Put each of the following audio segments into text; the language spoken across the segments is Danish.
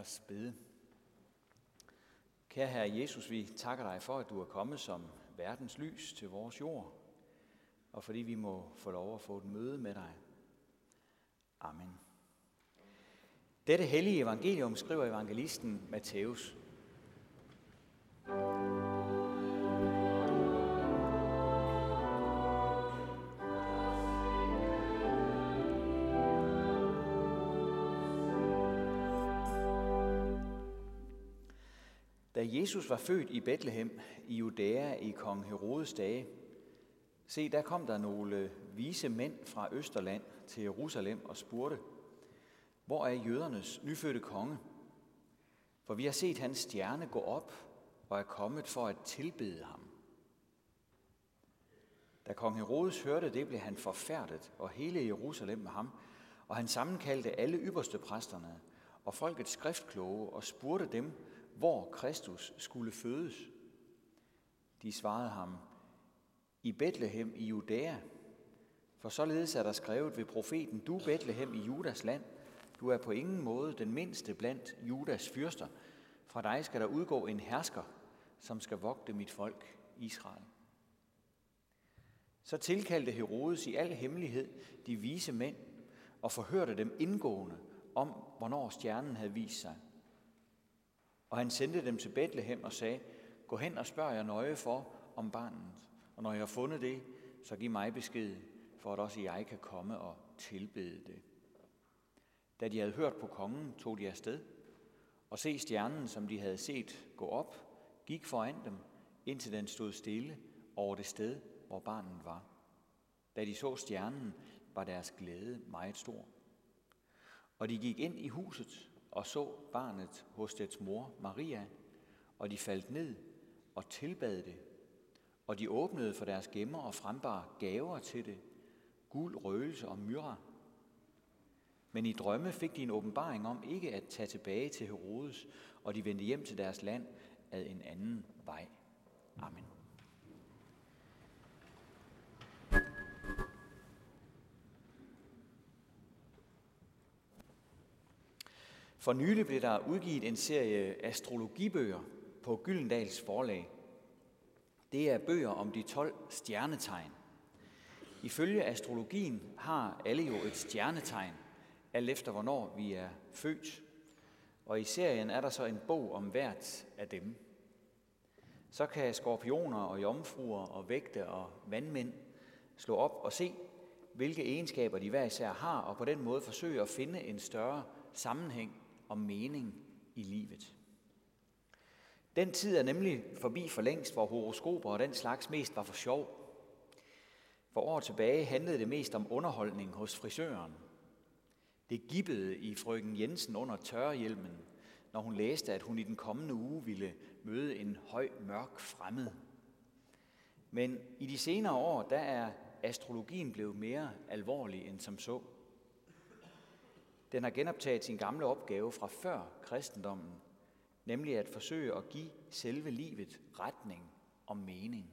os bede. Kære Herre Jesus, vi takker dig for, at du er kommet som verdens lys til vores jord, og fordi vi må få lov at få et møde med dig. Amen. Dette hellige evangelium skriver evangelisten Matthæus. Jesus var født i Bethlehem i Judæa i kong Herodes dage, se, der kom der nogle vise mænd fra Østerland til Jerusalem og spurgte, hvor er jødernes nyfødte konge? For vi har set hans stjerne gå op og er kommet for at tilbede ham. Da kong Herodes hørte det, blev han forfærdet, og hele Jerusalem med ham, og han sammenkaldte alle ypperste præsterne og folkets skriftkloge og spurgte dem, hvor Kristus skulle fødes. De svarede ham, i Bethlehem i Judæa, for således er der skrevet ved profeten, du Bethlehem i Judas land, du er på ingen måde den mindste blandt Judas fyrster. Fra dig skal der udgå en hersker, som skal vogte mit folk, Israel. Så tilkaldte Herodes i al hemmelighed de vise mænd og forhørte dem indgående om, hvornår stjernen havde vist sig. Og han sendte dem til Bethlehem og sagde, gå hen og spørg jer nøje for om barnet. Og når jeg har fundet det, så giv mig besked, for at også jeg kan komme og tilbede det. Da de havde hørt på kongen, tog de afsted, og se stjernen, som de havde set gå op, gik foran dem, indtil den stod stille over det sted, hvor barnet var. Da de så stjernen, var deres glæde meget stor. Og de gik ind i huset og så barnet hos dets mor Maria, og de faldt ned og tilbad det. Og de åbnede for deres gemmer og frembar gaver til det, guld, røgelse og myrra. Men i drømme fik de en åbenbaring om ikke at tage tilbage til Herodes, og de vendte hjem til deres land ad en anden vej. Amen. For nylig blev der udgivet en serie astrologibøger på Gyldendals forlag. Det er bøger om de 12 stjernetegn. Ifølge astrologien har alle jo et stjernetegn, alt efter hvornår vi er født. Og i serien er der så en bog om hvert af dem. Så kan skorpioner og jomfruer og vægte og vandmænd slå op og se, hvilke egenskaber de hver især har, og på den måde forsøge at finde en større sammenhæng og mening i livet. Den tid er nemlig forbi for længst, hvor horoskoper og den slags mest var for sjov. For år tilbage handlede det mest om underholdning hos frisøren. Det gibbede i frøken Jensen under tørrehjelmen, når hun læste, at hun i den kommende uge ville møde en høj, mørk fremmed. Men i de senere år, der er astrologien blevet mere alvorlig end som så. Den har genoptaget sin gamle opgave fra før kristendommen, nemlig at forsøge at give selve livet retning og mening.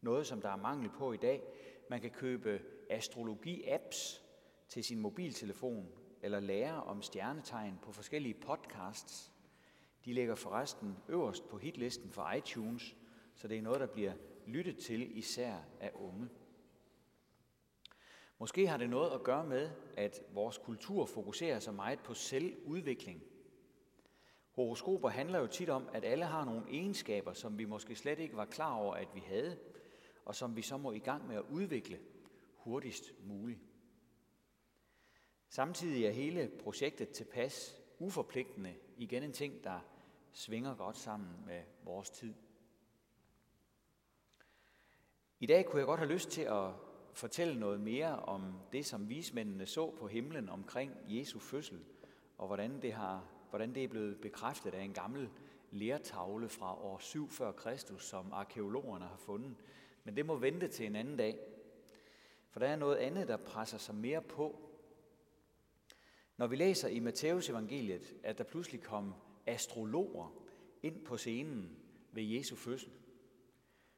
Noget, som der er mangel på i dag. Man kan købe astrologi-apps til sin mobiltelefon, eller lære om stjernetegn på forskellige podcasts. De ligger forresten øverst på hitlisten for iTunes, så det er noget, der bliver lyttet til især af unge. Måske har det noget at gøre med, at vores kultur fokuserer så meget på selvudvikling. Horoskoper handler jo tit om, at alle har nogle egenskaber, som vi måske slet ikke var klar over, at vi havde, og som vi så må i gang med at udvikle hurtigst muligt. Samtidig er hele projektet tilpas uforpligtende igen en ting, der svinger godt sammen med vores tid. I dag kunne jeg godt have lyst til at fortælle noget mere om det, som vismændene så på himlen omkring Jesu fødsel, og hvordan det, har, hvordan det er blevet bekræftet af en gammel lertavle fra år 7 før Kristus, som arkeologerne har fundet. Men det må vente til en anden dag. For der er noget andet, der presser sig mere på. Når vi læser i Matteus evangeliet, at der pludselig kom astrologer ind på scenen ved Jesu fødsel,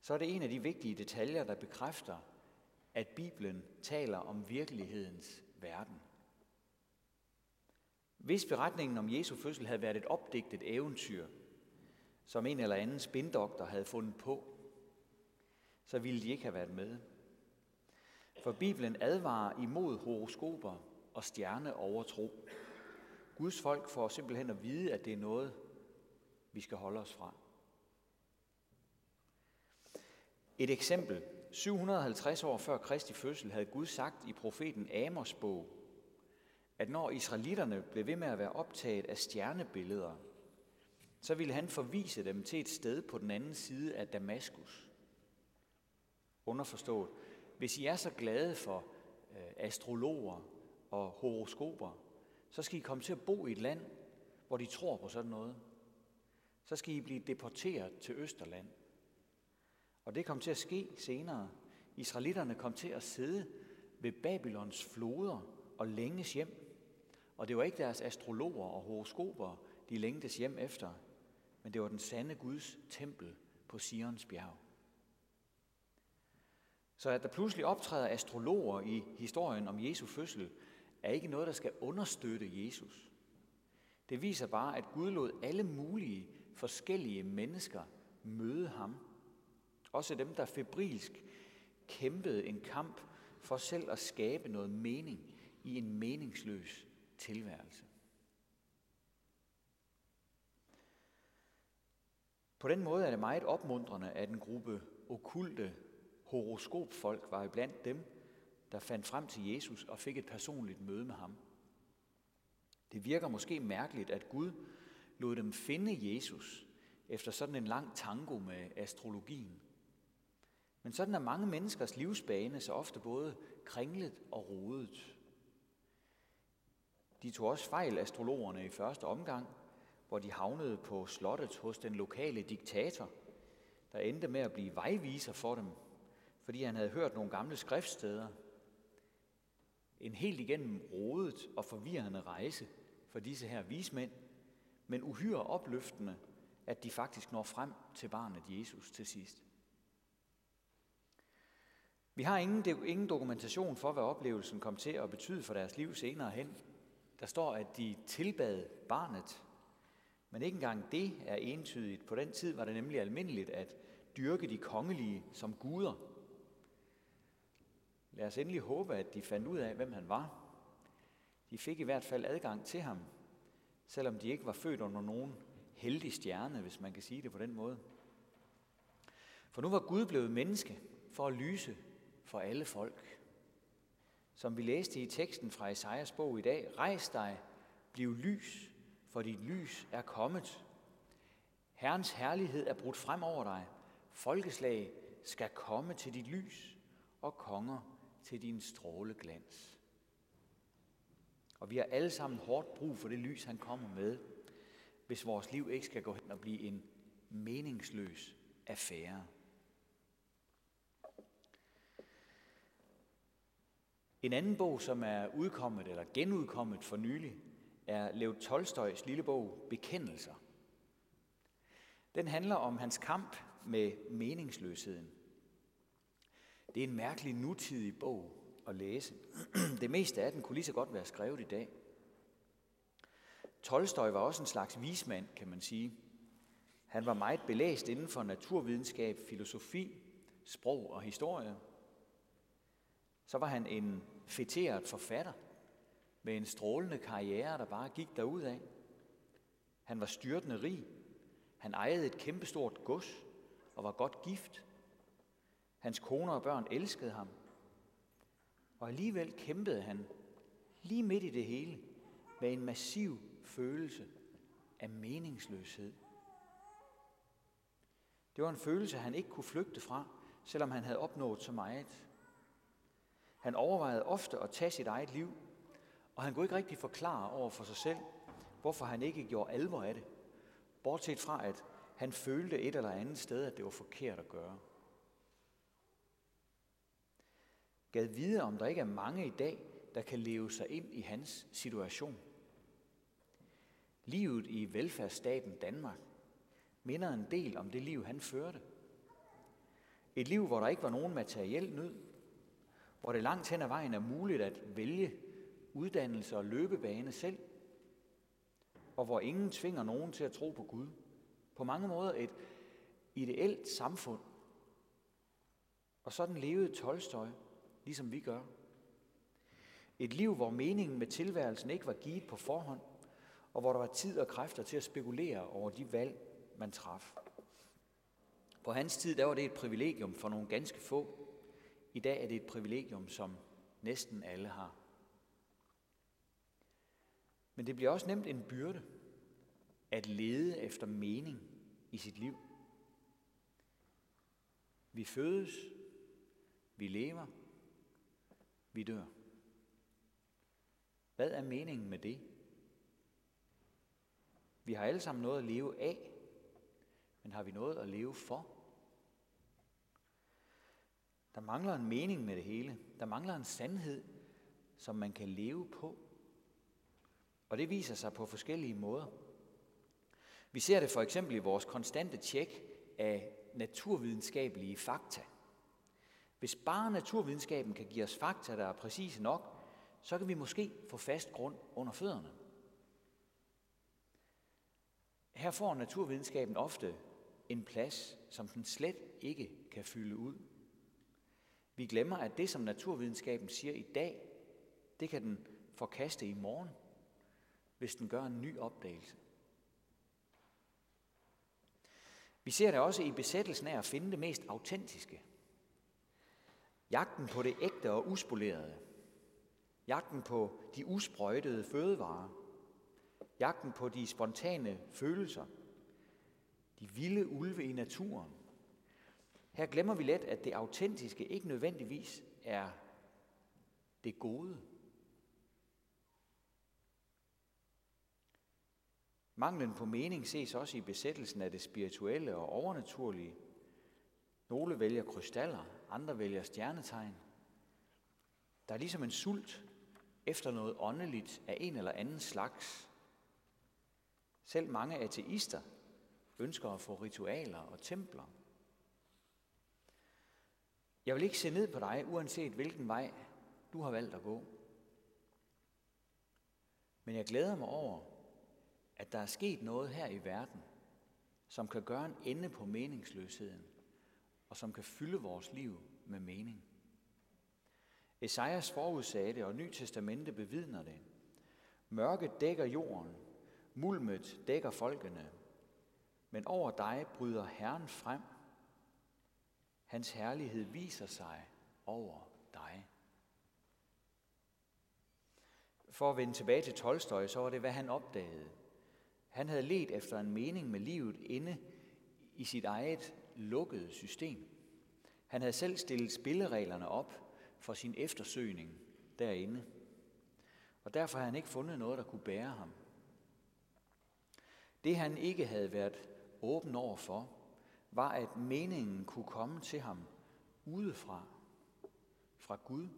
så er det en af de vigtige detaljer, der bekræfter, at Bibelen taler om virkelighedens verden. Hvis beretningen om Jesu fødsel havde været et opdigtet eventyr, som en eller anden spindoktor havde fundet på, så ville de ikke have været med. For Bibelen advarer imod horoskoper og stjerneovertro. Guds folk får simpelthen at vide, at det er noget, vi skal holde os fra. Et eksempel. 750 år før Kristi fødsel havde Gud sagt i profeten Amos bog, at når israelitterne blev ved med at være optaget af stjernebilleder, så ville han forvise dem til et sted på den anden side af Damaskus. Underforstået, hvis I er så glade for øh, astrologer og horoskoper, så skal I komme til at bo i et land, hvor de tror på sådan noget. Så skal I blive deporteret til Østerland. Og det kom til at ske senere. Israelitterne kom til at sidde ved Babylons floder og længes hjem. Og det var ikke deres astrologer og horoskoper, de længtes hjem efter, men det var den sande Guds tempel på Sions bjerg. Så at der pludselig optræder astrologer i historien om Jesu fødsel, er ikke noget, der skal understøtte Jesus. Det viser bare, at Gud lod alle mulige forskellige mennesker møde ham. Også dem, der febrilsk kæmpede en kamp for selv at skabe noget mening i en meningsløs tilværelse. På den måde er det meget opmuntrende, at en gruppe okulte horoskopfolk var blandt dem, der fandt frem til Jesus og fik et personligt møde med ham. Det virker måske mærkeligt, at Gud lod dem finde Jesus efter sådan en lang tango med astrologien. Men sådan er mange menneskers livsbane så ofte både kringlet og rodet. De tog også fejl, astrologerne, i første omgang, hvor de havnede på slottet hos den lokale diktator, der endte med at blive vejviser for dem, fordi han havde hørt nogle gamle skriftsteder. En helt igennem rodet og forvirrende rejse for disse her vismænd, men uhyre opløftende, at de faktisk når frem til barnet Jesus til sidst. Vi har ingen, ingen dokumentation for, hvad oplevelsen kom til at betyde for deres liv senere hen. Der står, at de tilbad barnet, men ikke engang det er entydigt. På den tid var det nemlig almindeligt at dyrke de kongelige som guder. Lad os endelig håbe, at de fandt ud af, hvem han var. De fik i hvert fald adgang til ham, selvom de ikke var født under nogen heldig stjerne, hvis man kan sige det på den måde. For nu var Gud blevet menneske for at lyse for alle folk. Som vi læste i teksten fra Esajas bog i dag, rejs dig, bliv lys, for dit lys er kommet. Herrens herlighed er brudt frem over dig. Folkeslag skal komme til dit lys, og konger til din stråleglans. Og vi har alle sammen hårdt brug for det lys, han kommer med, hvis vores liv ikke skal gå hen og blive en meningsløs affære. En anden bog, som er udkommet eller genudkommet for nylig, er Lev Tolstøjs lille bog Bekendelser. Den handler om hans kamp med meningsløsheden. Det er en mærkelig nutidig bog at læse. Det meste af den kunne lige så godt være skrevet i dag. Tolstøj var også en slags vismand, kan man sige. Han var meget belæst inden for naturvidenskab, filosofi, sprog og historie. Så var han en fetteret forfatter med en strålende karriere, der bare gik af. Han var styrtende rig. Han ejede et kæmpestort gods og var godt gift. Hans kone og børn elskede ham. Og alligevel kæmpede han lige midt i det hele med en massiv følelse af meningsløshed. Det var en følelse, han ikke kunne flygte fra, selvom han havde opnået så meget. Han overvejede ofte at tage sit eget liv, og han kunne ikke rigtig forklare over for sig selv, hvorfor han ikke gjorde alvor af det. Bortset fra, at han følte et eller andet sted, at det var forkert at gøre. Gad vide, om der ikke er mange i dag, der kan leve sig ind i hans situation. Livet i velfærdsstaten Danmark minder en del om det liv, han førte. Et liv, hvor der ikke var nogen materiel nød, hvor det langt hen ad vejen er muligt at vælge uddannelse og løbebane selv, og hvor ingen tvinger nogen til at tro på Gud. På mange måder et ideelt samfund. Og sådan levede Tolstøj, ligesom vi gør. Et liv, hvor meningen med tilværelsen ikke var givet på forhånd, og hvor der var tid og kræfter til at spekulere over de valg, man traf. På hans tid der var det et privilegium for nogle ganske få. I dag er det et privilegium, som næsten alle har. Men det bliver også nemt en byrde at lede efter mening i sit liv. Vi fødes, vi lever, vi dør. Hvad er meningen med det? Vi har alle sammen noget at leve af, men har vi noget at leve for? Der mangler en mening med det hele. Der mangler en sandhed, som man kan leve på. Og det viser sig på forskellige måder. Vi ser det for eksempel i vores konstante tjek af naturvidenskabelige fakta. Hvis bare naturvidenskaben kan give os fakta, der er præcise nok, så kan vi måske få fast grund under fødderne. Her får naturvidenskaben ofte en plads, som den slet ikke kan fylde ud. Vi glemmer, at det, som naturvidenskaben siger i dag, det kan den forkaste i morgen, hvis den gør en ny opdagelse. Vi ser det også i besættelsen af at finde det mest autentiske. Jagten på det ægte og uspolerede. Jagten på de usprøjtede fødevarer. Jagten på de spontane følelser. De vilde ulve i naturen. Her glemmer vi let, at det autentiske ikke nødvendigvis er det gode. Manglen på mening ses også i besættelsen af det spirituelle og overnaturlige. Nogle vælger krystaller, andre vælger stjernetegn. Der er ligesom en sult efter noget åndeligt af en eller anden slags. Selv mange ateister ønsker at få ritualer og templer. Jeg vil ikke se ned på dig, uanset hvilken vej du har valgt at gå. Men jeg glæder mig over, at der er sket noget her i verden, som kan gøre en ende på meningsløsheden, og som kan fylde vores liv med mening. Esajas forudsagde det, og Ny Testamente bevidner det. Mørket dækker jorden, mulmet dækker folkene, men over dig bryder Herren frem. Hans herlighed viser sig over dig. For at vende tilbage til Tolstøj, så var det, hvad han opdagede. Han havde let efter en mening med livet inde i sit eget lukkede system. Han havde selv stillet spillereglerne op for sin eftersøgning derinde. Og derfor havde han ikke fundet noget, der kunne bære ham. Det han ikke havde været åben over for, var, at meningen kunne komme til ham udefra, fra Gud.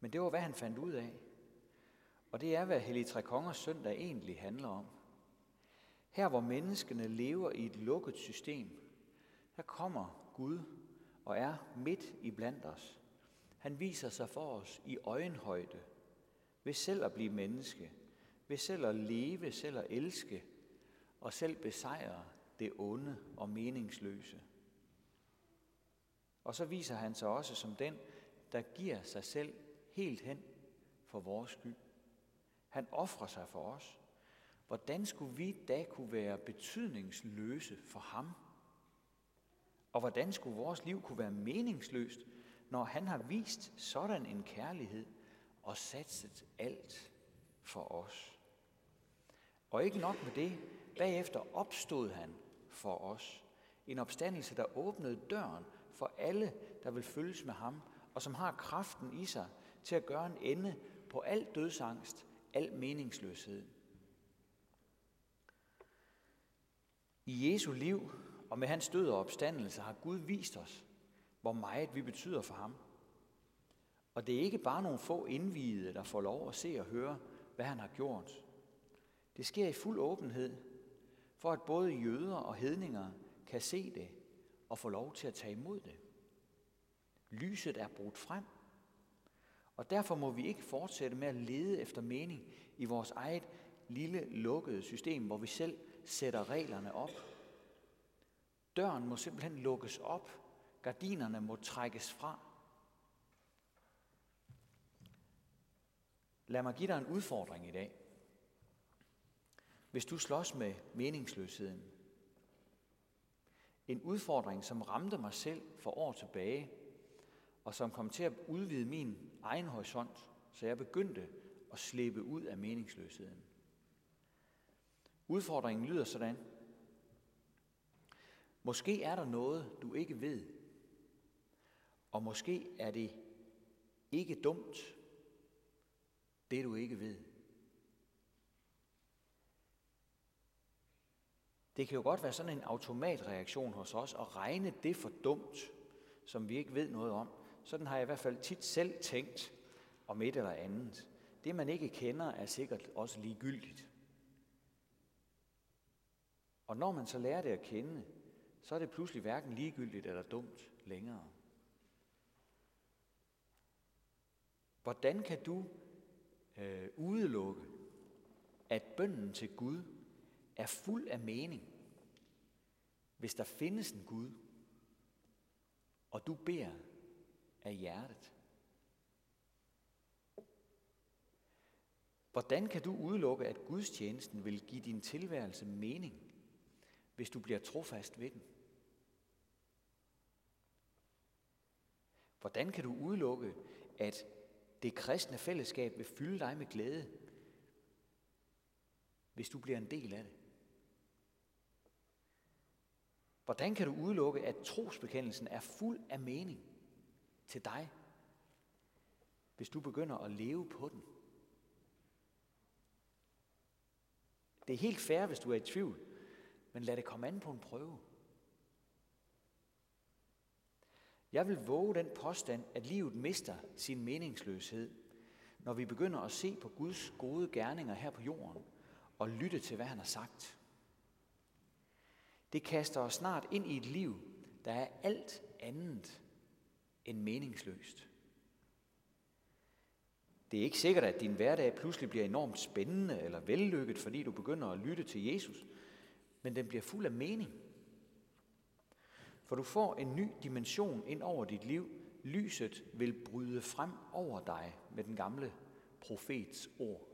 Men det var, hvad han fandt ud af. Og det er, hvad Hellig Tre Kongers søndag egentlig handler om. Her, hvor menneskene lever i et lukket system, der kommer Gud og er midt i blandt os. Han viser sig for os i øjenhøjde, ved selv at blive menneske, ved selv at leve, selv at elske, og selv besejre det onde og meningsløse. Og så viser han sig også som den, der giver sig selv helt hen for vores skyld. Han offrer sig for os. Hvordan skulle vi da kunne være betydningsløse for ham? Og hvordan skulle vores liv kunne være meningsløst, når han har vist sådan en kærlighed og satset alt for os? Og ikke nok med det, bagefter opstod han for os. En opstandelse, der åbnede døren for alle, der vil følges med ham, og som har kraften i sig til at gøre en ende på al dødsangst, al meningsløshed. I Jesu liv og med hans død og opstandelse har Gud vist os, hvor meget vi betyder for ham. Og det er ikke bare nogle få indvidede, der får lov at se og høre, hvad han har gjort. Det sker i fuld åbenhed, for at både jøder og hedninger kan se det og få lov til at tage imod det. Lyset er brudt frem, og derfor må vi ikke fortsætte med at lede efter mening i vores eget lille lukkede system, hvor vi selv sætter reglerne op. Døren må simpelthen lukkes op. Gardinerne må trækkes fra. Lad mig give dig en udfordring i dag. Hvis du slås med meningsløsheden, en udfordring, som ramte mig selv for år tilbage, og som kom til at udvide min egen horisont, så jeg begyndte at slippe ud af meningsløsheden. Udfordringen lyder sådan. Måske er der noget, du ikke ved, og måske er det ikke dumt, det du ikke ved. Det kan jo godt være sådan en automatreaktion hos os at regne det for dumt, som vi ikke ved noget om. Sådan har jeg i hvert fald tit selv tænkt om et eller andet. Det man ikke kender er sikkert også ligegyldigt. Og når man så lærer det at kende, så er det pludselig hverken ligegyldigt eller dumt længere. Hvordan kan du øh, udelukke, at bønden til Gud er fuld af mening, hvis der findes en Gud, og du beder af hjertet? Hvordan kan du udelukke, at gudstjenesten vil give din tilværelse mening, hvis du bliver trofast ved den? Hvordan kan du udelukke, at det kristne fællesskab vil fylde dig med glæde, hvis du bliver en del af det? Hvordan kan du udelukke, at trosbekendelsen er fuld af mening til dig, hvis du begynder at leve på den? Det er helt fair, hvis du er i tvivl, men lad det komme an på en prøve. Jeg vil våge den påstand, at livet mister sin meningsløshed, når vi begynder at se på Guds gode gerninger her på jorden og lytte til, hvad han har sagt. Det kaster os snart ind i et liv, der er alt andet end meningsløst. Det er ikke sikkert, at din hverdag pludselig bliver enormt spændende eller vellykket, fordi du begynder at lytte til Jesus, men den bliver fuld af mening. For du får en ny dimension ind over dit liv. Lyset vil bryde frem over dig med den gamle profets ord.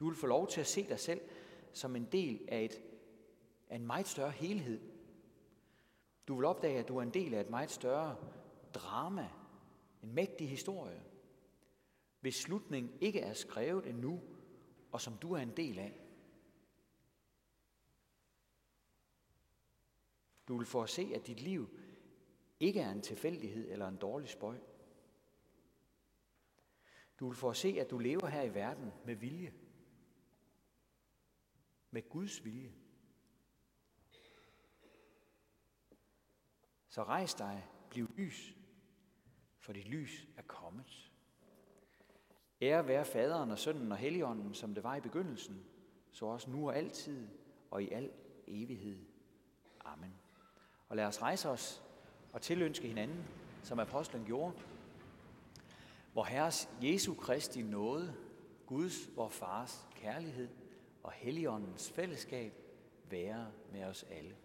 Du vil få lov til at se dig selv som en del af, et, af en meget større helhed. Du vil opdage, at du er en del af et meget større drama, en mægtig historie, hvis slutning ikke er skrevet endnu, og som du er en del af. Du vil få at se, at dit liv ikke er en tilfældighed eller en dårlig spøj. Du vil få at se, at du lever her i verden med vilje. Med Guds vilje. Så rejs dig, bliv lys, for dit lys er kommet. Ære være faderen og sønnen og helligånden, som det var i begyndelsen, så også nu og altid og i al evighed. Amen. Og lad os rejse os og tilønske hinanden, som apostlen gjorde. Hvor Herres Jesu Kristi nåde, Guds, vor Fars kærlighed og Helligåndens fællesskab være med os alle.